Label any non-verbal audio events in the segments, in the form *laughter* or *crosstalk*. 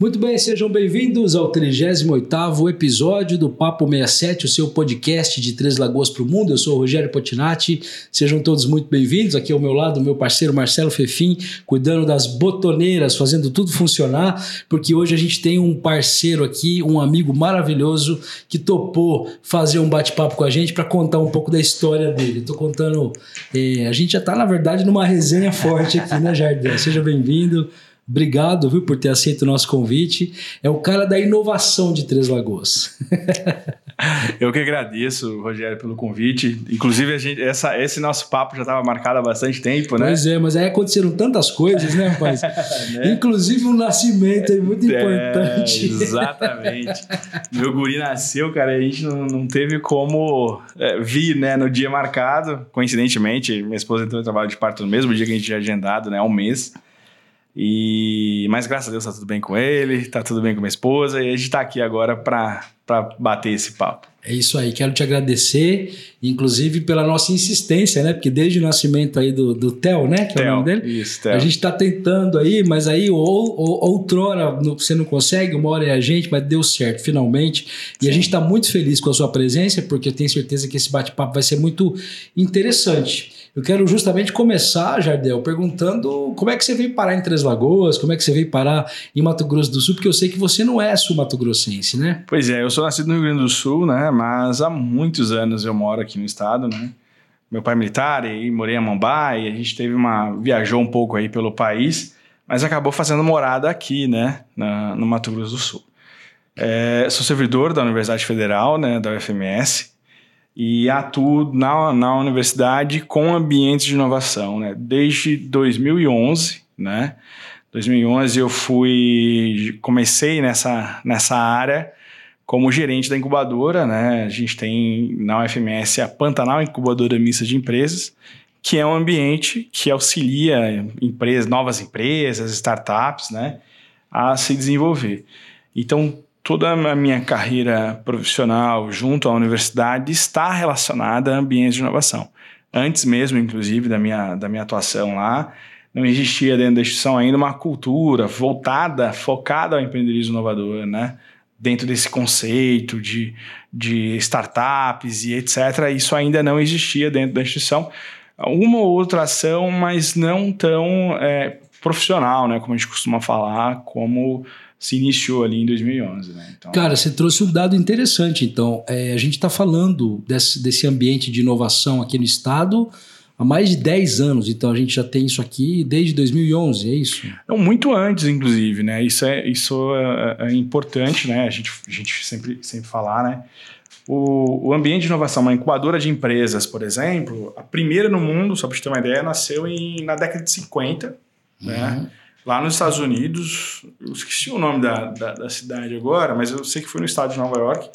Muito bem, sejam bem-vindos ao 38º episódio do Papo 67, o seu podcast de Três Lagoas para o Mundo. Eu sou o Rogério Potinati, sejam todos muito bem-vindos. Aqui ao meu lado, meu parceiro Marcelo Fefim, cuidando das botoneiras, fazendo tudo funcionar, porque hoje a gente tem um parceiro aqui, um amigo maravilhoso, que topou fazer um bate-papo com a gente para contar um pouco da história dele. Estou contando, eh, a gente já está, na verdade, numa resenha forte aqui, né, Jardim? Seja bem-vindo. Obrigado, viu, por ter aceito o nosso convite. É o cara da inovação de Três Lagoas. *laughs* Eu que agradeço, Rogério, pelo convite. Inclusive, a gente, essa, esse nosso papo já estava marcado há bastante tempo, né? Pois é, mas aí aconteceram tantas coisas, né, rapaz? *laughs* né? Inclusive um nascimento aí muito é, importante. Exatamente. Meu guri nasceu, cara, a gente não, não teve como é, vir, né, no dia marcado. Coincidentemente, minha esposa entrou em trabalho de parto no mesmo dia que a gente tinha agendado, né, há um mês. E mas graças a Deus tá tudo bem com ele, tá tudo bem com minha esposa e a gente tá aqui agora para bater esse papo. É isso aí, quero te agradecer, inclusive pela nossa insistência, né? Porque desde o nascimento aí do, do Theo, né? Que Theo, é o nome dele. Isso, Theo. A gente está tentando aí, mas aí ou, ou, outrora você não consegue, uma hora é a gente, mas deu certo, finalmente. E Sim. a gente está muito feliz com a sua presença, porque eu tenho certeza que esse bate-papo vai ser muito interessante. Eu quero justamente começar, Jardel, perguntando como é que você veio parar em Três Lagoas, como é que você veio parar em Mato Grosso do Sul, porque eu sei que você não é sul-mato-grossense, né? Pois é, eu sou nascido no Rio Grande do Sul, né? Mas há muitos anos eu moro aqui no estado, né? Meu pai é militar e morei em Mumbai, a gente teve uma viajou um pouco aí pelo país, mas acabou fazendo morada aqui, né, na, no Mato Grosso do Sul. É, sou servidor da Universidade Federal, né, da UFMS, e atuo na, na universidade com ambientes de inovação, né? Desde 2011, né? 2011 eu fui comecei nessa nessa área como gerente da incubadora, né? A gente tem na UFMS a Pantanal Incubadora Mista de Empresas, que é um ambiente que auxilia empresas, novas empresas, startups, né, a se desenvolver. Então, toda a minha carreira profissional junto à universidade está relacionada a ambientes de inovação. Antes mesmo, inclusive, da minha, da minha atuação lá, não existia dentro da instituição ainda uma cultura voltada, focada ao empreendedorismo inovador, né? Dentro desse conceito de, de startups e etc. Isso ainda não existia dentro da instituição. Uma ou outra ação, mas não tão é, profissional, né? Como a gente costuma falar, como se iniciou ali em 2011. Né? Então... Cara, você trouxe um dado interessante. Então, é, a gente está falando desse, desse ambiente de inovação aqui no estado há mais de 10 anos. Então, a gente já tem isso aqui desde 2011, é isso? Não, muito antes, inclusive. Né? Isso, é, isso é, é importante, né? a, gente, a gente sempre, sempre falar. Né? O, o ambiente de inovação, uma incubadora de empresas, por exemplo, a primeira no mundo, só para você ter uma ideia, nasceu em, na década de 50. Né? Uhum. Né? Lá nos Estados Unidos, eu esqueci o nome da, da, da, cidade agora, mas eu sei que foi no estado de Nova York.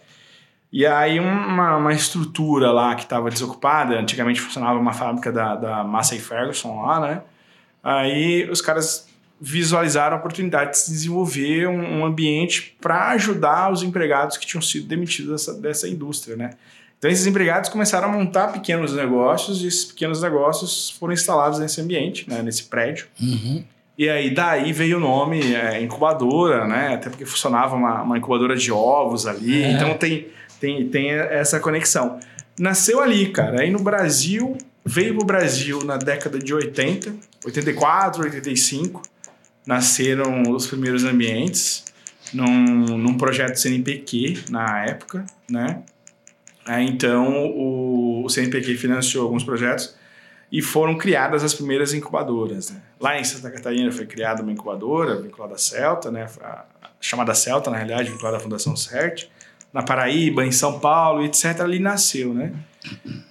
E aí uma, uma estrutura lá que estava desocupada, antigamente funcionava uma fábrica da, da Massey Ferguson lá, né? Aí os caras visualizaram a oportunidade de se desenvolver um, um ambiente para ajudar os empregados que tinham sido demitidos dessa, dessa indústria, né? Então esses empregados começaram a montar pequenos negócios e esses pequenos negócios foram instalados nesse ambiente, né, nesse prédio. Uhum. E aí daí veio o nome é, incubadora, né? Até porque funcionava uma, uma incubadora de ovos ali. É. Então tem, tem, tem essa conexão. Nasceu ali, cara. Aí no Brasil, veio pro Brasil na década de 80, 84, 85. Nasceram os primeiros ambientes num, num projeto CNPq na época, né? Aí, então o, o CNPq financiou alguns projetos e foram criadas as primeiras incubadoras. Né? Lá em Santa Catarina foi criada uma incubadora vinculada à Celta, né? A, chamada Celta, na realidade, vinculada à Fundação CERT. Na Paraíba, em São Paulo, etc., ali nasceu, né?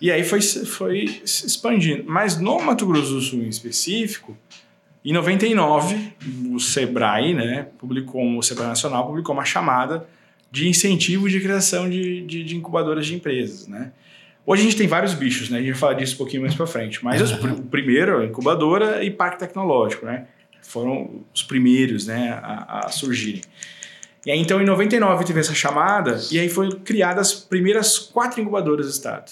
E aí foi, foi se expandindo. Mas no Mato Grosso do Sul, em específico, em 99, o Sebrae, né, publicou, o Sebrae Nacional publicou uma chamada de incentivo de criação de, de, de incubadoras de empresas, né? Hoje a gente tem vários bichos, né? A gente vai falar disso um pouquinho mais para frente. Mas uhum. o primeiro, a incubadora e parque tecnológico, né? Foram os primeiros, né, a, a, surgirem. E aí, então, em 99 teve essa chamada e aí foram criadas as primeiras quatro incubadoras do estado.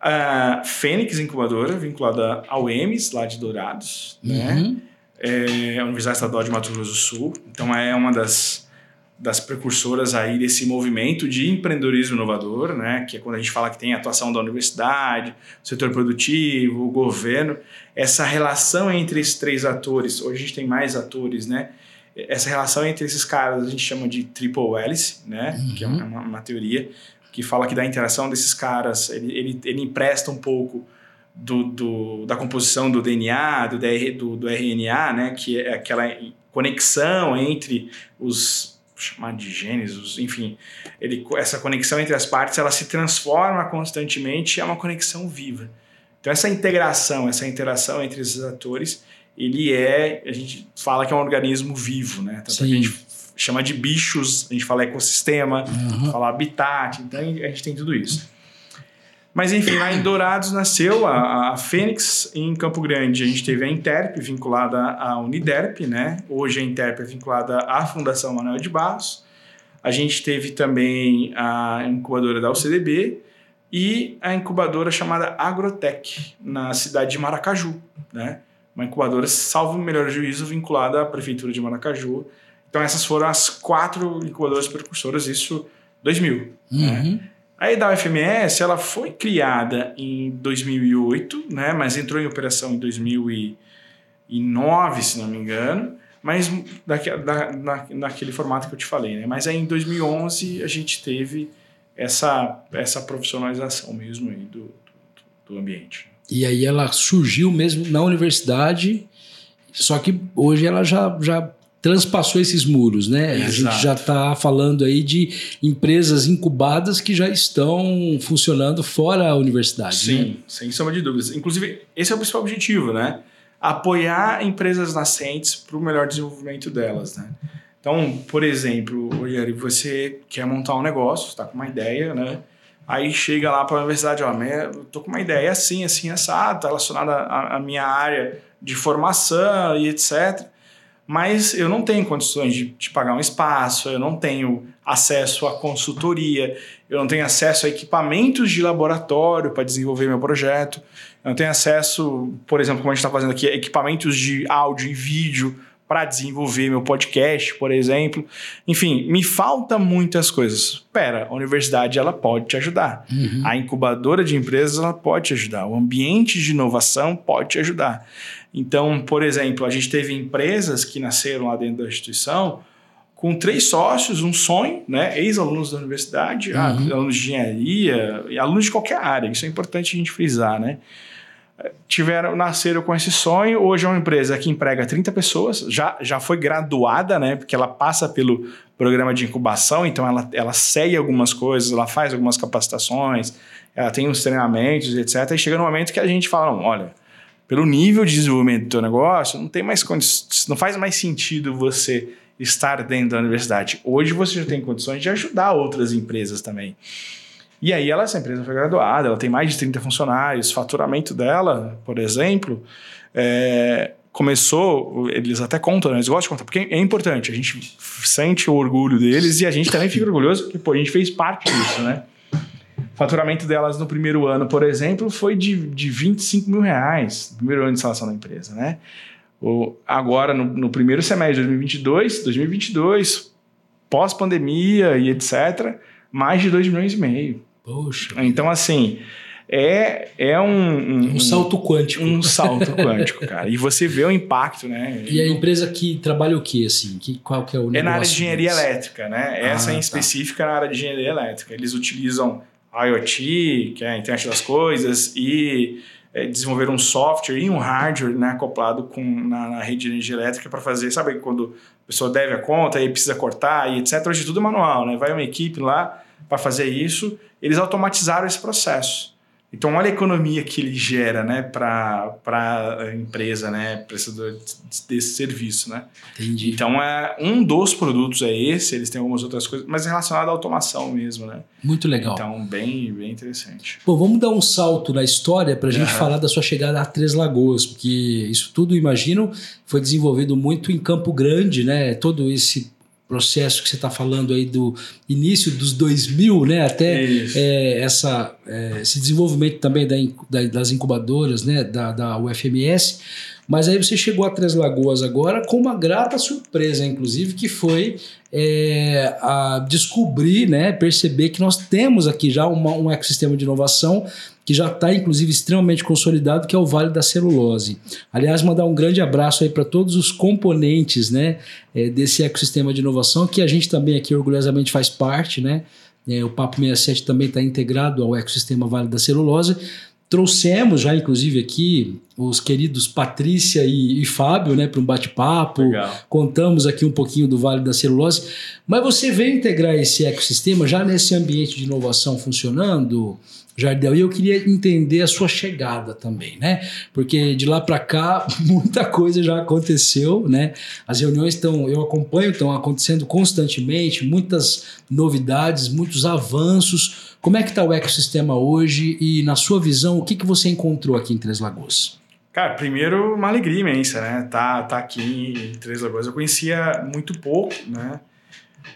A Fênix Incubadora, vinculada ao EMS, lá de Dourados, né? uhum. né? é a Universidade Estadual de Mato Grosso do Sul. Então é uma das, das precursoras aí desse movimento de empreendedorismo inovador, né? Que é quando a gente fala que tem a atuação da universidade, setor produtivo, o governo, essa relação entre esses três atores. Hoje a gente tem mais atores, né? Essa relação entre esses caras a gente chama de triple hélice, né? Uhum. Que é uma, uma, teoria que fala que da interação desses caras ele, ele, ele empresta um pouco do, do, da composição do DNA, do, DR, do, do RNA, né, que é aquela conexão entre os chamar de genes, enfim, ele, essa conexão entre as partes, ela se transforma constantemente, é uma conexão viva. Então essa integração, essa interação entre esses atores, ele é, a gente fala que é um organismo vivo, né? Tanto a gente chama de bichos, a gente fala ecossistema, uhum. fala habitat, então a gente tem tudo isso. Mas enfim, lá em Dourados nasceu a, a Fênix, em Campo Grande a gente teve a Interp vinculada à Uniderp, né? Hoje a Interp é vinculada à Fundação Manuel de Barros. A gente teve também a incubadora da UCDB e a incubadora chamada Agrotec, na cidade de Maracaju, né? Uma incubadora, salvo o melhor juízo, vinculada à Prefeitura de Maracaju. Então essas foram as quatro incubadoras precursoras, isso 2000, uhum. né? A EDA UFMS ela foi criada em 2008, né, mas entrou em operação em 2009, se não me engano, mas daqui, da, na, naquele formato que eu te falei. Né? Mas aí em 2011 a gente teve essa, essa profissionalização mesmo do, do, do ambiente. E aí ela surgiu mesmo na universidade, só que hoje ela já, já transpassou esses muros, né? Exato. A gente já está falando aí de empresas incubadas que já estão funcionando fora a universidade. Sim, né? sem sombra de dúvidas. Inclusive, esse é o principal objetivo, né? Apoiar empresas nascentes para o melhor desenvolvimento delas, né? Então, por exemplo, Rogério, você quer montar um negócio, está com uma ideia, né? Aí chega lá para a universidade, ó, eu tô com uma ideia assim, assim, assado, está relacionada à minha área de formação e etc mas eu não tenho condições de, de, pagar um espaço, eu não tenho acesso à consultoria, eu não tenho acesso a equipamentos de laboratório para desenvolver meu projeto, eu não tenho acesso, por exemplo, como a gente está fazendo aqui, a equipamentos de áudio e vídeo para desenvolver meu podcast, por exemplo. Enfim, me falta muitas coisas. Pera, a universidade ela pode te ajudar. Uhum. A incubadora de empresas ela pode te ajudar. O ambiente de inovação pode te ajudar. Então, por exemplo, a gente teve empresas que nasceram lá dentro da instituição com três sócios, um sonho, né? ex-alunos da universidade, uhum. alunos de engenharia, alunos de qualquer área, isso é importante a gente frisar, né? Tiveram, nasceram com esse sonho, hoje é uma empresa que emprega 30 pessoas, já, já foi graduada, né? Porque ela passa pelo programa de incubação, então ela, ela segue algumas coisas, ela faz algumas capacitações, ela tem uns treinamentos, etc. E chega no momento que a gente fala, olha, pelo nível de desenvolvimento do teu negócio, não tem mais não faz mais sentido você estar dentro da universidade. Hoje você já tem condições de ajudar outras empresas também. E aí ela, essa empresa foi graduada, ela tem mais de 30 funcionários, faturamento dela, por exemplo, é, começou, eles até contam, né? eles gostam de contar, porque é importante, a gente sente o orgulho deles e a gente também fica orgulhoso porque pô, a gente fez parte disso, né? faturamento delas no primeiro ano, por exemplo, foi de, de 25 mil reais, no primeiro ano de instalação da empresa, né? O, agora, no, no primeiro semestre de 2022, 2022, pós-pandemia e etc., mais de 2 milhões e meio. Poxa. Então, assim, é, é um, um, um, salto quântico. Um salto quântico, cara. E você vê o impacto, né? E a empresa que trabalha o quê, assim? Que, qual que é o negócio? É na área de engenharia deles? elétrica, né? Essa ah, em tá. específica tá. na área de engenharia elétrica. Eles utilizam IoT, que é a internet das coisas, e é, desenvolver um software e um hardware né, acoplado com, na, na rede de energia elétrica para fazer, sabe quando a pessoa deve a conta e precisa cortar e etc. Hoje tudo é manual, né? Vai uma equipe lá para fazer isso. Eles automatizaram esse processo. Então, olha a economia que ele gera né, para a empresa, né, prestador desse serviço. Né? Entendi. Então, é, um dos produtos é esse, eles têm algumas outras coisas, mas relacionado à automação mesmo. Né? Muito legal. Então, bem, bem interessante. Bom, vamos dar um salto na história para a gente uhum. falar da sua chegada a Três Lagoas, porque isso tudo, imagino, foi desenvolvido muito em Campo Grande, né? todo esse processo que você está falando aí do início dos 2000, né, até é, essa, é, esse desenvolvimento também da, da, das incubadoras, né, da, da UFMS. Mas aí você chegou a Três Lagoas agora com uma grata surpresa, inclusive, que foi é, a descobrir, né, perceber que nós temos aqui já uma, um ecossistema de inovação que já está, inclusive, extremamente consolidado, que é o Vale da Celulose. Aliás, mandar um grande abraço aí para todos os componentes né, é, desse ecossistema de inovação, que a gente também aqui orgulhosamente faz parte, né? É, o Papo 67 também está integrado ao ecossistema Vale da Celulose. Trouxemos já, inclusive, aqui os queridos Patrícia e, e Fábio né, para um bate-papo. Contamos aqui um pouquinho do Vale da Celulose. Mas você veio integrar esse ecossistema já nesse ambiente de inovação funcionando? Jardel. E eu queria entender a sua chegada também, né? Porque de lá para cá *laughs* muita coisa já aconteceu, né? As reuniões estão, eu acompanho, estão acontecendo constantemente, muitas novidades, muitos avanços. Como é que está o ecossistema hoje e na sua visão, o que, que você encontrou aqui em Três Lagoas? Cara, primeiro uma alegria imensa, né? Tá, tá aqui em Três Lagoas. Eu conhecia muito pouco, né?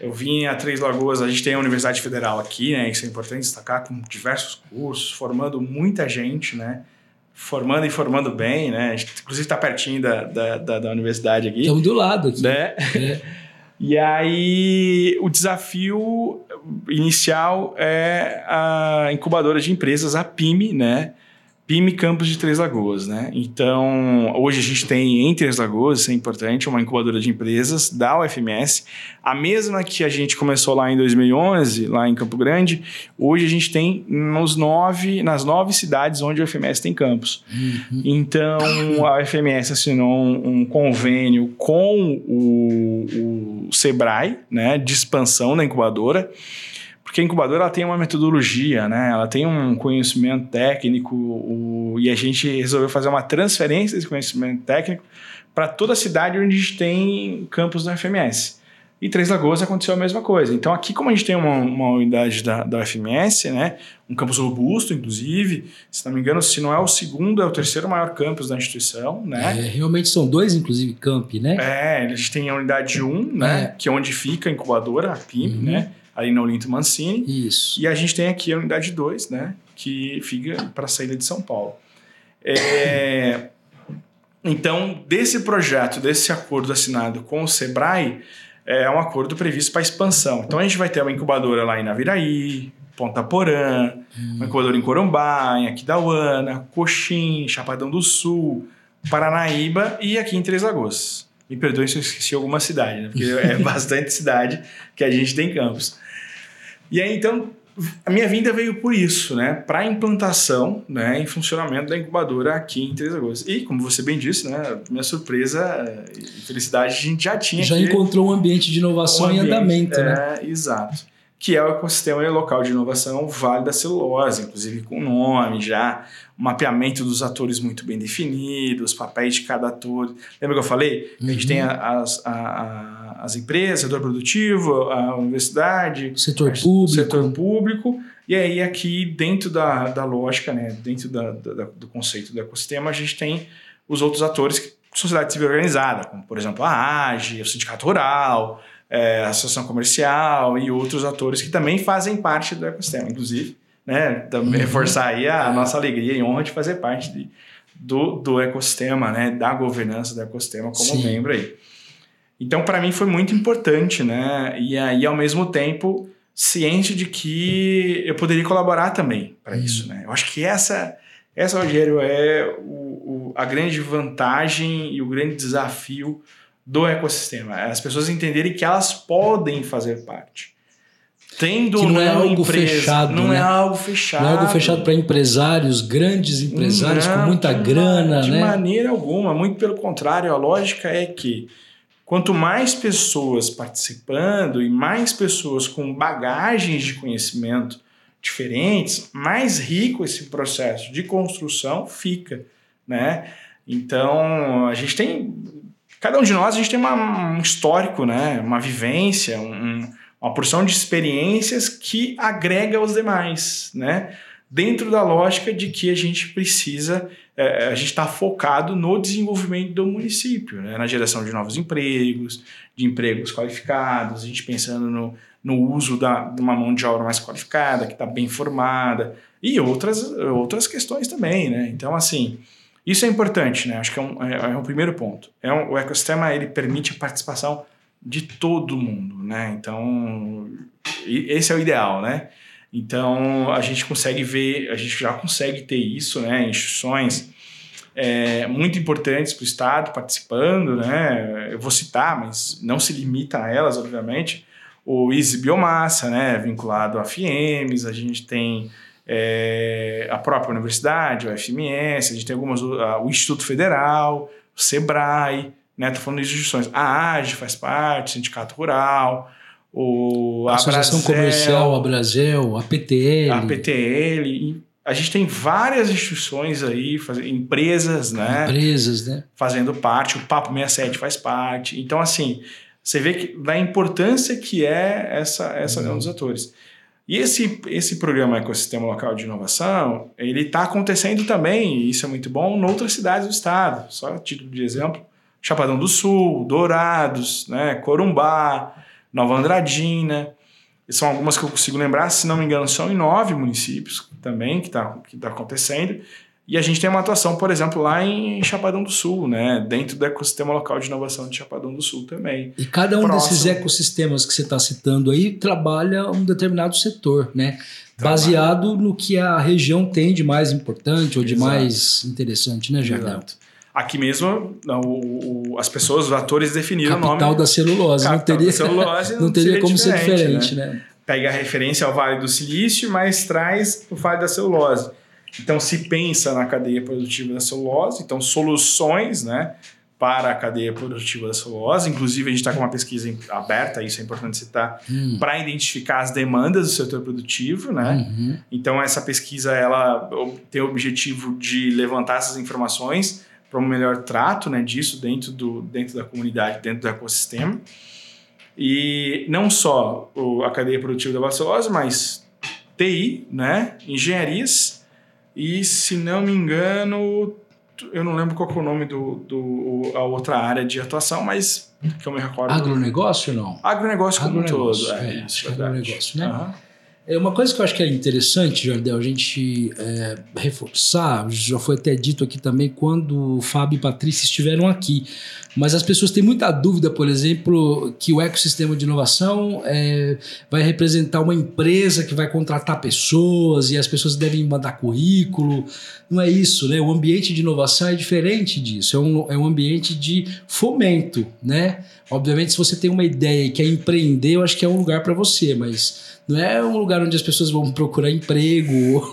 Eu vim a Três Lagoas, a gente tem a Universidade Federal aqui, né? Isso é importante destacar, com diversos cursos, formando muita gente, né? Formando e formando bem, né? A gente, inclusive, está pertinho da, da, da, da, universidade aqui. Estamos do lado aqui. Né? É. *laughs* E aí, o desafio inicial é a incubadora de empresas, a PIME, né? PIME Campos de Três Lagoas, né? Então, hoje a gente tem em Três Lagoas, isso é importante, uma incubadora de empresas da UFMS, a mesma que a gente começou lá em 2011, lá em Campo Grande, hoje a gente tem nos nove, nas nove cidades onde a UFMS tem campos. Uhum. Então, a UFMS assinou um, um convênio com o, o Sebrae, né, de expansão da incubadora, porque a incubadora ela tem uma metodologia, né? Ela tem um conhecimento técnico o, e a gente resolveu fazer uma transferência desse conhecimento técnico para toda a cidade onde a gente tem campus da FMS. E Três Lagoas aconteceu a mesma coisa. Então, aqui, como a gente tem uma, uma unidade da, da UFMS, né, um campus robusto, inclusive, se não me engano, se não é o segundo, é o terceiro maior campus da instituição. Né? É, realmente são dois, inclusive, campi, né? É, a gente tem a unidade 1, um, né, é. que é onde fica a incubadora, a PIM, uhum. né? Ali na Olinto Mancini. Isso. E a gente tem aqui a unidade 2, né? Que fica para a saída de São Paulo. É, então, desse projeto, desse acordo assinado com o Sebrae, é um acordo previsto para expansão. Então, a gente vai ter uma incubadora lá em Naviraí, Ponta Porã, hum. uma incubadora em Corumbá, em Aquidauana, Coxim, Chapadão do Sul, Paranaíba e aqui em Três Lagoas. Me perdoe se eu esqueci alguma cidade, né? porque é *laughs* bastante cidade que a gente tem campos. E aí, então, a minha vinda veio por isso, né? Para a implantação né, em funcionamento da incubadora aqui em Três Lagoas. E, como você bem disse, né? Minha surpresa e felicidade, a gente já tinha. Já encontrou um ambiente de inovação um ambiente, em andamento, é, né? Exato. Que é o ecossistema local de inovação Vale da Celulose, inclusive com nome já, um mapeamento dos atores muito bem definidos, papéis de cada ator. Lembra que eu falei? Uhum. A gente tem uhum. as, a, a, as empresas, setor produtivo, a universidade, setor público. setor público. E aí, aqui, dentro da, da lógica, né, dentro da, da, do conceito do ecossistema, a gente tem os outros atores, sociedade civil organizada, como, por exemplo, a AGE, o Sindicato Rural, é, a Associação Comercial e outros atores que também fazem parte do ecossistema, inclusive né? Também uhum. reforçar aí a, nossa alegria e honra de fazer parte de, do, do ecossistema, né? Da governança do ecossistema como Sim. membro aí. Então, para mim foi muito importante, né? E aí, ao mesmo tempo, ciente de que eu poderia colaborar também para uhum. isso, né? Eu acho que essa, essa Rogério, é o, o, a grande vantagem e o grande desafio do ecossistema. É as pessoas entenderem que elas podem fazer parte tendo que não é algo empresa, fechado, não né? é algo fechado, não é algo fechado para empresários, grandes empresários não, com muita de grana, né? De maneira alguma, muito pelo contrário, a lógica é que quanto mais pessoas participando e mais pessoas com bagagens de conhecimento diferentes, mais rico esse processo de construção fica, né? Então, a gente tem cada um de nós a gente tem uma, um histórico, né? Uma vivência, um uma porção de experiências que agrega aos demais, né? Dentro da lógica de que a gente precisa, é, a gente está focado no desenvolvimento do município, né? na geração de novos empregos, de empregos qualificados, a gente pensando no, no uso da, de uma mão de obra mais qualificada, que está bem formada, e outras, outras questões também, né? Então, assim, Isso é importante, né? Acho que é um, é, é um primeiro ponto. É um, o ecossistema ele permite a participação de todo mundo, né? Então, esse é o ideal, né? Então, a gente consegue ver, a gente já consegue ter isso, né? Instituições é, muito importantes para o Estado participando, né? Eu vou citar, mas não se limita a elas, obviamente. O Easy Biomassa, né? Vinculado a FIEMs, a gente tem é, a própria universidade, o FMS, a gente tem algumas, o Instituto Federal, o SEBRAE, né? Falando de instituições. A AGE faz parte, Sindicato Rural, o, a Associação Comercial, a Brasil, a PTL. A PTL. A gente tem várias instituições aí, faz, empresas, né? Empresas, né? Fazendo parte, o Papo 67 faz parte. Então, assim, você vê que, da importância que é essa, essa união dos atores. E esse, esse programa Ecossistema Local de Inovação, ele está acontecendo também, e isso é muito bom, em outras cidades do estado. Só a título de exemplo, Chapadão do Sul, Dourados, né, Corumbá, Nova Andradina. São algumas que eu consigo lembrar, se não me engano, são em nove municípios também que está que tá acontecendo. E a gente tem uma atuação, por exemplo, lá em Chapadão do Sul, né? dentro do ecossistema local de inovação de Chapadão do Sul também. E cada um Próximo. desses ecossistemas que você está citando aí trabalha um determinado setor, né? baseado no que a região tem de mais importante ou de Exato. mais interessante, né, Jardel? Aqui mesmo, o, o, as pessoas, os atores definiram Capital o nome. da celulose. Capital não teria, celulose *laughs* não, não teria como ser diferente, né? né? Pega a referência ao Vale do Silício, mas traz o Vale da Celulose. Então, se pensa na cadeia produtiva da celulose, então soluções né, para a cadeia produtiva da celulose. Inclusive, a gente está com uma pesquisa aberta, isso é importante citar, hum. para identificar as demandas do setor produtivo. Né? Uhum. Então, essa pesquisa ela tem o objetivo de levantar essas informações para um melhor trato né, disso dentro, do, dentro da comunidade, dentro do ecossistema. E não só a cadeia produtiva da celulose, mas TI, né, engenharias e, se não me engano, eu não lembro qual é o nome do, do a outra área de atuação, mas que eu me recordo. Agronegócio não? Agronegócio como um todo. É, é isso, agronegócio, né? Uhum. É uma coisa que eu acho que é interessante, Jardel, a gente é, reforçar, já foi até dito aqui também quando o Fábio e Patrícia estiveram aqui, mas as pessoas têm muita dúvida, por exemplo, que o ecossistema de inovação é, vai representar uma empresa que vai contratar pessoas e as pessoas devem mandar currículo. Não é isso, né? O ambiente de inovação é diferente disso, é um, é um ambiente de fomento, né? Obviamente, se você tem uma ideia e quer empreender, eu acho que é um lugar para você, mas não é um lugar onde as pessoas vão procurar emprego.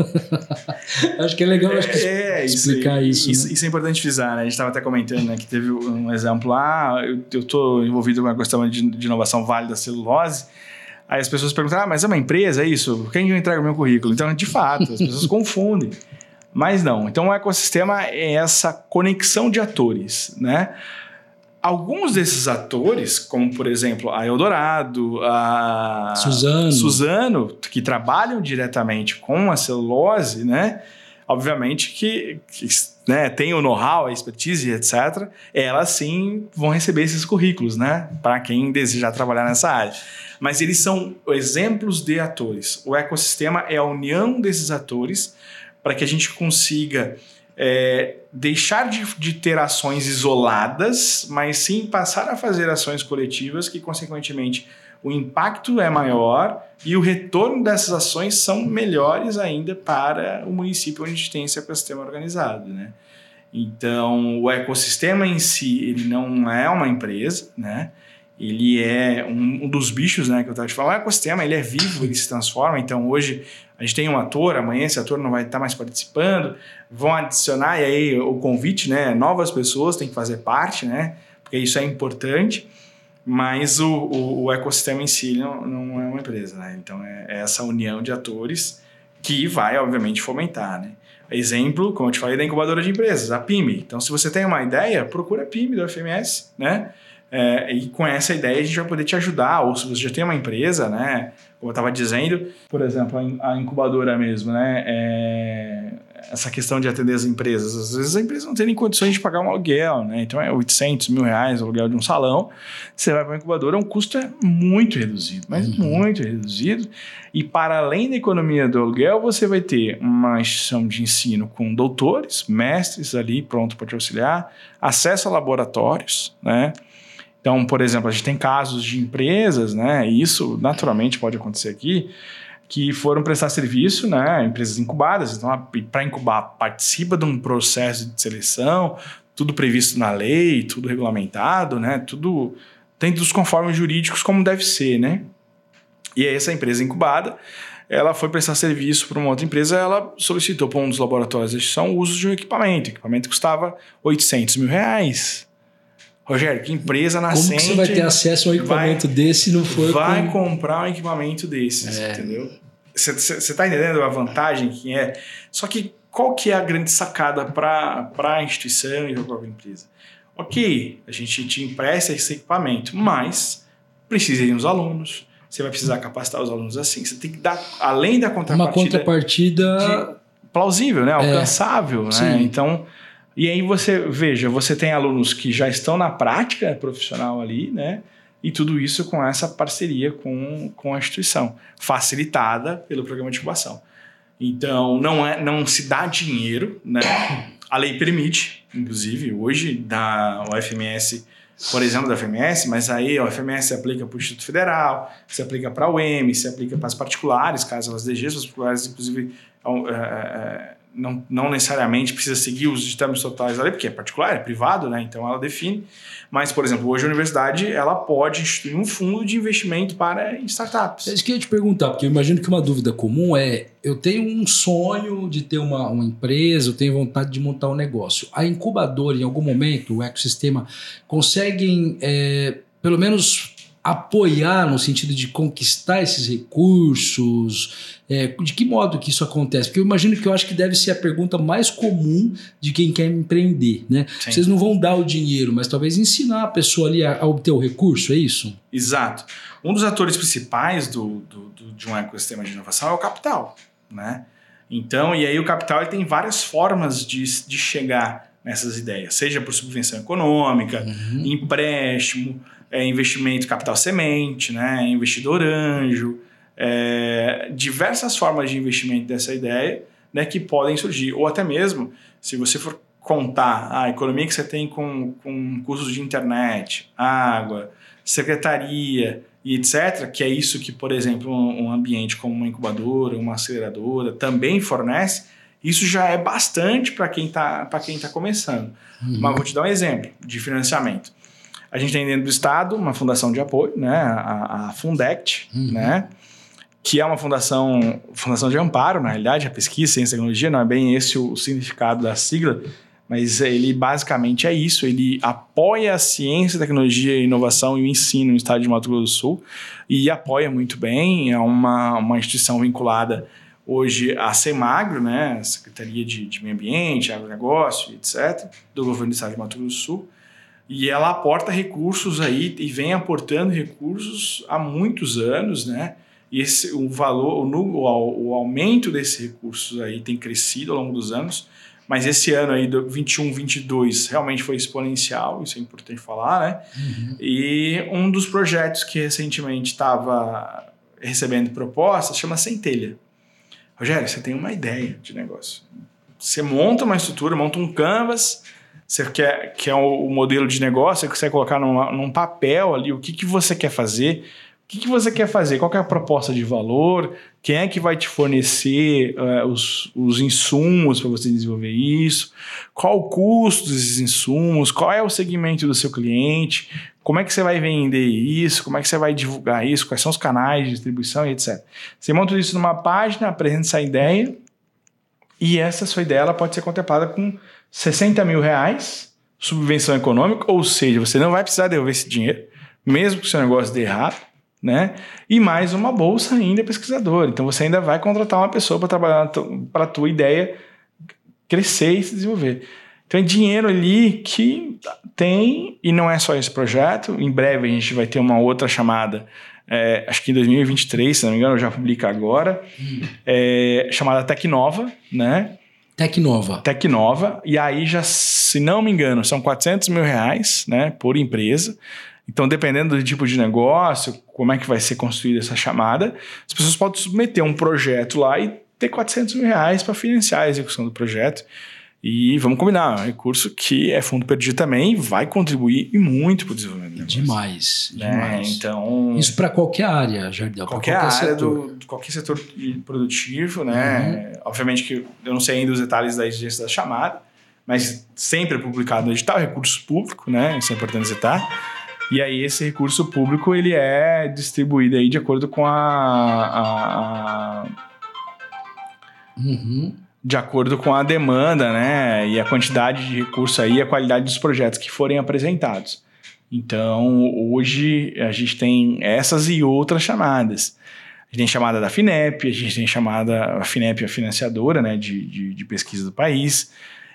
*laughs* acho que é legal acho que é, explicar isso. Isso, né? isso, é importante frisar, né? A gente estava até comentando né, que teve um exemplo lá, eu estou envolvido com a questão de, de inovação Vale da Celulose. Aí as pessoas perguntam, ah, mas é uma empresa, é isso? Quem eu entrego o meu currículo? Então, de fato, as pessoas *laughs* confundem. Mas não. Então, o ecossistema é essa conexão de atores, né? alguns desses atores, como por exemplo a Eldorado, a Suzano. Suzano, que trabalham diretamente com a celulose, né? Obviamente que, que né, tem o know-how, a expertise, etc. Elas sim vão receber esses currículos, né? Para quem desejar trabalhar nessa área. Mas eles são exemplos de atores. O ecossistema é a união desses atores para que a gente consiga é, deixar de, de, ter ações isoladas, mas sim passar a fazer ações coletivas que, consequentemente, o impacto é maior e o retorno dessas ações são melhores ainda para o município onde a gente tem esse ecossistema organizado, né? Então, o ecossistema em si, ele não é uma empresa, né? Ele é um, um dos bichos, né, que eu estava te falando. O ecossistema, ele é vivo, ele se transforma. Então, hoje, a gente tem um ator, amanhã esse ator não vai estar mais participando, vão adicionar, e aí o convite, né? Novas pessoas têm que fazer parte, né? Porque isso é importante, mas o, o, o ecossistema em si não, não é uma empresa, né? Então é, é, essa união de atores que vai, obviamente, fomentar, né? Exemplo, como eu te falei, da incubadora de empresas, a PIME. Então, se você tem uma ideia, procura a PIME do FMS, né? É, e com essa ideia a gente vai poder te ajudar, ou se você já tem uma empresa, né? Como eu estava dizendo, por exemplo, a incubadora mesmo, né? É, essa questão de atender as empresas. Às vezes a empresa não tem nem condições de pagar um aluguel, né? Então é 800 mil reais o aluguel de um salão. Você vai para a incubadora, um custo é muito reduzido, mas uhum. muito reduzido. E para além da economia do aluguel, você vai ter uma instituição de ensino com doutores, mestres ali pronto para te auxiliar, acesso a laboratórios, né? Então, por exemplo, a gente tem casos de empresas, né? E isso naturalmente pode acontecer aqui que foram prestar serviço, né, empresas incubadas. Então, para incubar, participa de um processo de seleção, tudo previsto na lei, tudo regulamentado, né, tudo dentro dos conformes jurídicos como deve ser, né. E aí essa empresa incubada, ela foi prestar serviço para uma outra empresa, ela solicitou para um dos laboratórios da instituição o uso de um equipamento. O equipamento custava 800 mil reais. Rogério, que empresa nascente... Como que você vai ter acesso a um equipamento vai, desse se não for... Vai com... comprar um equipamento desses, é. entendeu? Você está entendendo a vantagem que é? Só que qual que é a grande sacada para a instituição e para a própria empresa? Ok, a gente te empresta esse equipamento, mas precisem os alunos, você vai precisar capacitar os alunos assim. Você tem que dar, além da contrapartida... Uma contrapartida... plausível, né? É. alcançável, é, né? Então... E aí você, veja, você tem alunos que já estão na prática profissional ali, né? E tudo isso com essa parceria com, com a instituição, facilitada pelo programa de incubação. Então, não, é, não se dá dinheiro, né? A lei permite, inclusive, hoje, da UFMS, por exemplo, da FMS, mas aí a UFMS se aplica para o Instituto Federal, se aplica para a UEM, se aplica para as particulares, caso elas DGs, as particulares, inclusive, é, é, não, não necessariamente precisa seguir os ditames totais da lei, porque é particular, é privado, né? Então ela define. Mas, por exemplo, hoje a universidade ela pode instituir um fundo de investimento para startups. É isso que eu ia te perguntar, porque eu imagino que uma dúvida comum é: eu tenho um sonho de ter uma, uma empresa, eu tenho vontade de montar um negócio. A incubadora, em algum momento, o ecossistema, conseguem, é, pelo menos apoiar no sentido de conquistar esses recursos? É, de que modo que isso acontece? Porque eu imagino que eu acho que deve ser a pergunta mais comum de quem quer empreender, né? Sim. Vocês não vão dar o dinheiro, mas talvez ensinar a pessoa ali a, a obter o recurso, é isso? Exato. Um dos atores principais do, do, do, de um ecossistema de inovação é o capital, né? Então, e aí o capital ele tem várias formas de, de chegar nessas ideias, seja por subvenção econômica, uhum. empréstimo, é, investimento capital semente, né, investidor anjo, é, diversas formas de investimento dessa ideia né, que podem surgir. Ou até mesmo, se você for contar a economia que você tem com, com custos de internet, água, secretaria e etc., que é isso que, por exemplo, um, um ambiente como uma incubadora, uma aceleradora também fornece, isso já é bastante para quem está tá começando. Uhum. Mas vou te dar um exemplo de financiamento. A gente tem dentro do Estado uma fundação de apoio, né? a, a Fundect, uhum. né? que é uma fundação, fundação de amparo, na realidade, a pesquisa, ciência e tecnologia, não é bem esse o significado da sigla, mas ele basicamente é isso, ele apoia a ciência, tecnologia, inovação e o ensino no estado de Mato Grosso do Sul e apoia muito bem, é uma, uma instituição vinculada hoje à Semagro, né, Secretaria de, de Meio Ambiente, Agronegócio, etc., do governo do estado de Mato Grosso do Sul, e ela aporta recursos aí e vem aportando recursos há muitos anos, né? E esse, o valor, o, o aumento desses recursos aí tem crescido ao longo dos anos, mas esse ano aí, 21, 22, realmente foi exponencial, isso é importante falar, né? Uhum. E um dos projetos que recentemente estava recebendo propostas chama Centelha. Rogério, você tem uma ideia de negócio. Você monta uma estrutura, monta um canvas, você quer, quer o, o modelo de negócio, você quer colocar numa, num papel ali o que, que você quer fazer, o que, que você quer fazer, qual é a proposta de valor, quem é que vai te fornecer uh, os, os insumos para você desenvolver isso, qual o custo desses insumos, qual é o segmento do seu cliente, como é que você vai vender isso, como é que você vai divulgar isso, quais são os canais de distribuição e etc. Você monta isso numa página, apresenta essa ideia e essa sua ideia ela pode ser contemplada com 60 mil reais, subvenção econômica, ou seja, você não vai precisar devolver esse dinheiro, mesmo que o seu negócio dê errado, né? E mais uma bolsa ainda pesquisador. Então você ainda vai contratar uma pessoa para trabalhar para a tua ideia crescer e se desenvolver. Então é dinheiro ali que tem, e não é só esse projeto, em breve a gente vai ter uma outra chamada, é, acho que em 2023, se não me engano, já publica agora, hum. é, chamada Tecnova, né? Tecnova. Tecnova, e aí já, se não me engano, são 400 mil reais, né, por empresa. Então, dependendo do tipo de negócio, como é que vai ser construída essa chamada, as pessoas podem submeter um projeto lá e ter 400 mil reais para financiar a execução do projeto. E vamos combinar, é um recurso que é fundo perdido também vai contribuir muito para o desenvolvimento do Demais, né? demais. Então, Isso para qualquer área, Jardel. Qualquer, qualquer área setor. do qualquer setor produtivo, né? Uhum. Obviamente que eu não sei ainda os detalhes da exigência da chamada, mas sempre é publicado no edital, recurso público, né? Isso é importante citar. E aí esse recurso público ele é distribuído aí de acordo com a, a, a... Uhum de acordo com a demanda, né, e a quantidade de recurso aí, a qualidade dos projetos que forem apresentados. Então, hoje a gente tem essas e outras chamadas. A gente tem chamada da FINEP, a gente tem chamada, a FINEP é financiadora, né, de, de, de pesquisa do país.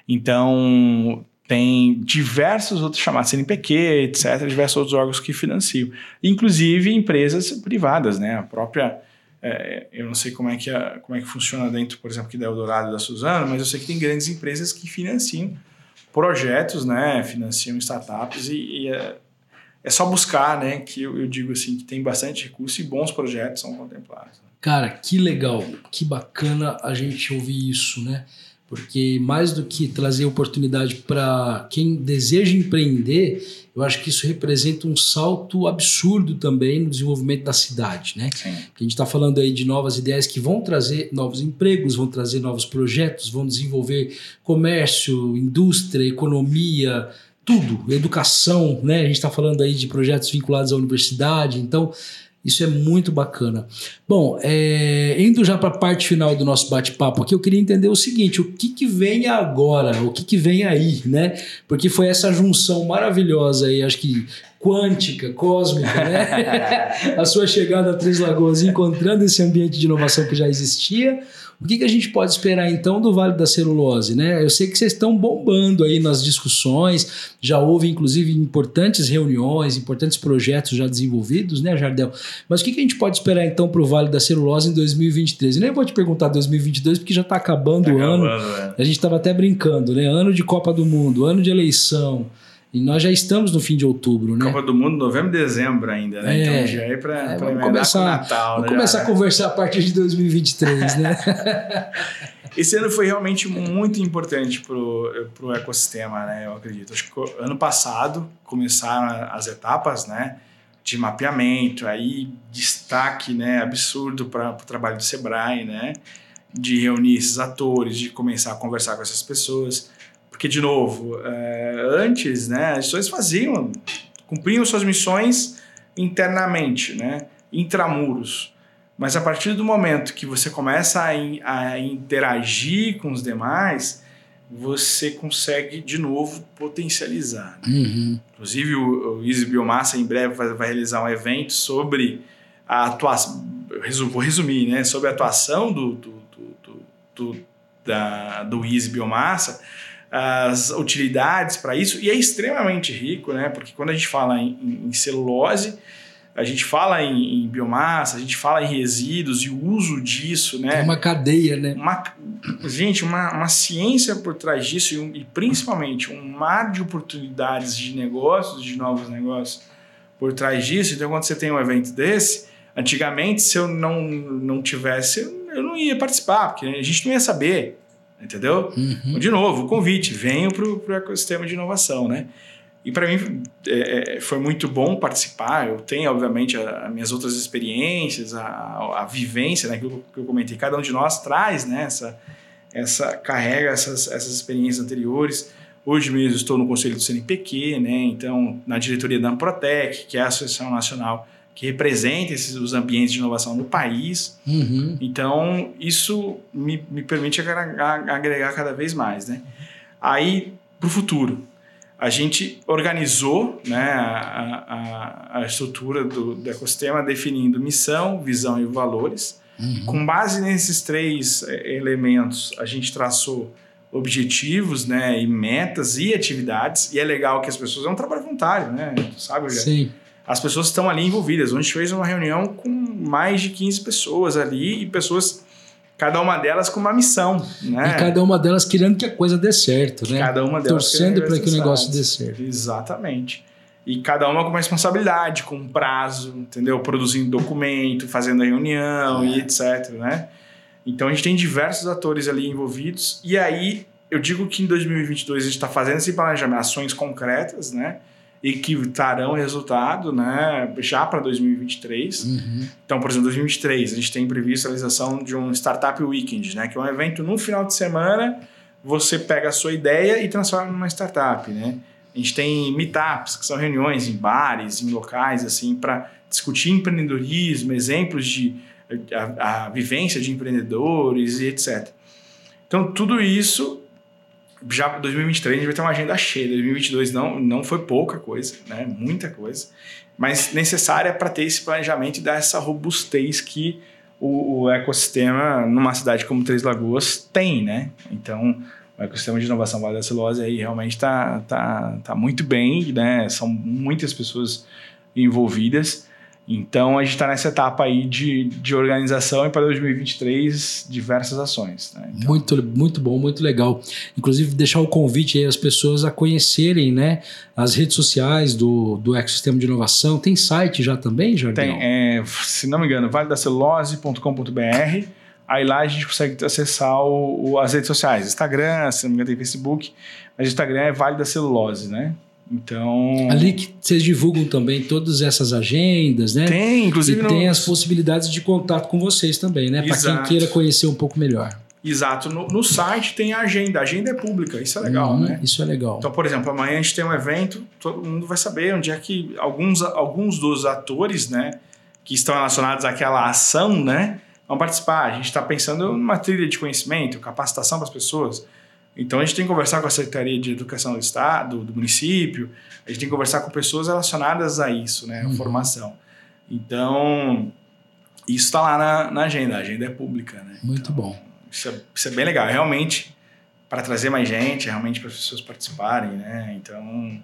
Então, tem diversos outros chamados, CNPq, etc., diversos outros órgãos que financiam. Inclusive empresas privadas, né, a própria é, eu não sei como é, que a, como é que funciona dentro, por exemplo, aqui da Eldorado e da Suzano, mas eu sei que tem grandes empresas que financiam projetos, né? Financiam startups e, e é, é, só buscar, né? Que eu, eu, digo assim, que tem bastante recurso e bons projetos são contemplados. Cara, que legal, que bacana a gente ouvir isso, né? Porque mais do que trazer oportunidade para quem deseja empreender, eu acho que isso representa um salto absurdo também no desenvolvimento da cidade, né? Sim. A gente está falando aí de novas ideias que vão trazer novos empregos, vão trazer novos projetos, vão desenvolver comércio, indústria, economia, tudo, educação, né? A gente está falando aí de projetos vinculados à universidade, então isso é muito bacana. Bom, é, indo já para a parte final do nosso bate-papo aqui, eu queria entender o seguinte: o que, que vem agora? O que, que vem aí, né? Porque foi essa junção maravilhosa aí, acho que quântica, cósmica, né? *laughs* a sua chegada a Três Lagoas, encontrando esse ambiente de inovação que já existia o que, que a gente pode esperar então do Vale da Celulose? Né? Eu sei que vocês estão bombando aí nas discussões, já houve inclusive importantes reuniões, importantes projetos já desenvolvidos, né, Jardel? Mas o que, que a gente pode esperar então para o Vale da Celulose em 2023? Eu nem vou te perguntar 2022 porque já está acabando tá o ano. É. A gente estava até brincando, né? Ano de Copa do Mundo, ano de eleição. E nós já estamos no fim de outubro, né? Copa do Mundo, novembro e dezembro ainda, né? É, então já é para é, vamos começar, Natal, vamos né? começar a conversar a partir de 2023, né? *laughs* Esse ano foi realmente muito importante para o ecossistema, né? Eu acredito. Acho que ano passado começaram as etapas, né? De mapeamento, aí destaque, né? Absurdo para o trabalho do Sebrae, né? De reunir esses atores, de começar a conversar com essas pessoas porque, de novo, é, antes, né, as pessoas faziam, cumpriam suas missões internamente, né, intramuros. Mas a partir do momento que você começa a, a interagir com os demais, você consegue de novo potencializar. Né? Uhum. Inclusive, o, o Easy Biomassa em breve vai, vai, realizar um evento sobre a atuação. Vou resumir, né? Sobre a atuação do, do, do, do, da, do Easy Biomassa as utilidades para isso e é extremamente rico, né? Porque quando a gente fala em, em celulose, a gente fala em, em, biomassa, a gente fala em resíduos e o uso disso, né? Uma cadeia, né? Uma, gente, uma, uma ciência por trás disso e, um, e principalmente um mar de oportunidades de negócios, de novos negócios por trás disso. Então, quando você tem um evento desse, antigamente, se eu não, não tivesse, eu não ia participar, porque a gente não ia saber entendeu? Uhum. De novo, o convite, venho para o ecossistema de inovação, né? E para mim é, é, foi muito bom participar. Eu tenho, obviamente, as minhas outras experiências, a, a vivência, né, que eu, que eu comentei. Cada um de nós traz, né, essa, essa carrega essas, essas experiências anteriores. Hoje mesmo estou no conselho do CNPq, né, então na diretoria da Amprotec, que é a Associação Nacional que representa esses, os ambientes de inovação no país. Uhum. Então, isso me, me permite agregar, cada vez mais. Né? Aí, para o futuro, a gente organizou né, a, a, a estrutura do, do, ecossistema definindo missão, visão e valores. Uhum. Com base nesses três é, elementos, a gente traçou objetivos, né, e metas e atividades. E é legal que as pessoas é um trabalho voluntário, né? Tu sabe, já. Sim. As pessoas estão ali envolvidas. A gente fez uma reunião com mais de 15 pessoas ali e pessoas cada uma delas com uma missão, né? E cada uma delas querendo que a coisa dê certo, né? Cada uma delas torcendo para que o negócio dê certo. Exatamente. E cada uma com uma responsabilidade, com um prazo, entendeu? Produzindo documento, fazendo a reunião é. e etc, né? Então a gente tem diversos atores ali envolvidos. E aí eu digo que em 2022 a gente está fazendo esse planejamento, ações concretas, né? E que trarão resultado, né? Já para 2023. Uhum. Então, por exemplo, 2023 a gente tem previsto a realização de um Startup Weekend, né? Que é um evento no final de semana. Você pega a sua ideia e transforma numa startup, né? A gente tem meetups, que são reuniões em bares, em locais, assim, para discutir empreendedorismo, exemplos de a, a vivência de empreendedores e etc. Então, tudo isso já para 2023 a gente vai ter uma agenda cheia. 2022 não, não foi pouca coisa, né? Muita coisa, mas necessária para ter esse planejamento e dar essa robustez que o, o, ecossistema numa cidade como Três Lagoas tem, né? Então, o ecossistema de inovação Vale da Celulose aí realmente está tá, tá muito bem, né? São muitas pessoas envolvidas então a gente está nessa etapa aí de, de organização e para 2023 diversas ações. Né? Então... Muito, muito bom, muito legal. Inclusive deixar o convite aí às pessoas a conhecerem né, as redes sociais do, do ecossistema de inovação. Tem site já também, Jardim? Tem, é, se não me engano, valedacelulose.com.br. Aí lá a gente consegue acessar o, o, as redes sociais, Instagram, se não me engano tem Facebook, mas o Instagram é Vale da Celulose, né? Então. Ali que vocês divulgam também todas essas agendas, né? Tem, inclusive. E no... tem as possibilidades de contato com vocês também, né? Para quem queira conhecer um pouco melhor. Exato. No, no, site tem a agenda. A agenda é pública, isso é legal, uhum, né? Isso é legal. Então, por exemplo, amanhã a gente tem um evento, todo mundo vai saber onde é que alguns, alguns dos atores, né, que estão relacionados àquela ação, né, vão participar. A gente está pensando numa trilha de conhecimento, capacitação para as pessoas. Então a gente tem que conversar com a Secretaria de Educação do Estado, do município, a gente tem que conversar com pessoas relacionadas a isso, né, a uhum. formação. Então, isso está lá na, na, agenda, a agenda é pública. Né? Muito então, bom. Isso é, isso é bem legal, realmente, para trazer mais gente, realmente para as pessoas participarem, né? Então,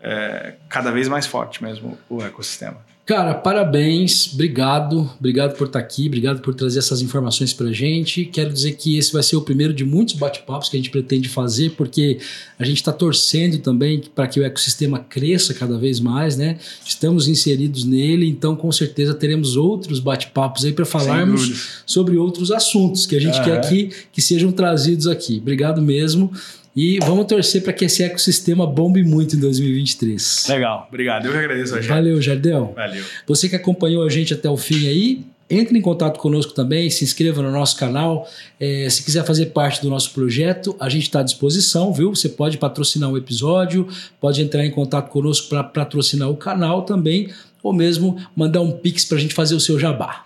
é, cada vez mais forte mesmo o ecossistema. Cara, parabéns, obrigado, obrigado por estar aqui, obrigado por trazer essas informações para a gente. Quero dizer que esse vai ser o primeiro de muitos bate-papos que a gente pretende fazer, porque a gente está torcendo também para que o ecossistema cresça cada vez mais, né? Estamos inseridos nele, então com certeza teremos outros bate-papos aí para falarmos sobre outros assuntos que a gente quer aqui que sejam trazidos aqui. Obrigado mesmo. E vamos torcer para que esse ecossistema bombe muito em 2023. Legal, obrigado. Eu que agradeço, Jardel. Valeu, Jardel. Valeu. Você que acompanhou a gente até o fim aí, entre em contato conosco também, se inscreva no nosso canal. É, se quiser fazer parte do nosso projeto, a gente está à disposição, viu? Você pode patrocinar o um episódio, pode entrar em contato conosco para patrocinar o canal também, ou mesmo mandar um pix para a gente fazer o seu jabá.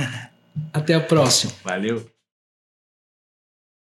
*laughs* Até a próxima. Valeu.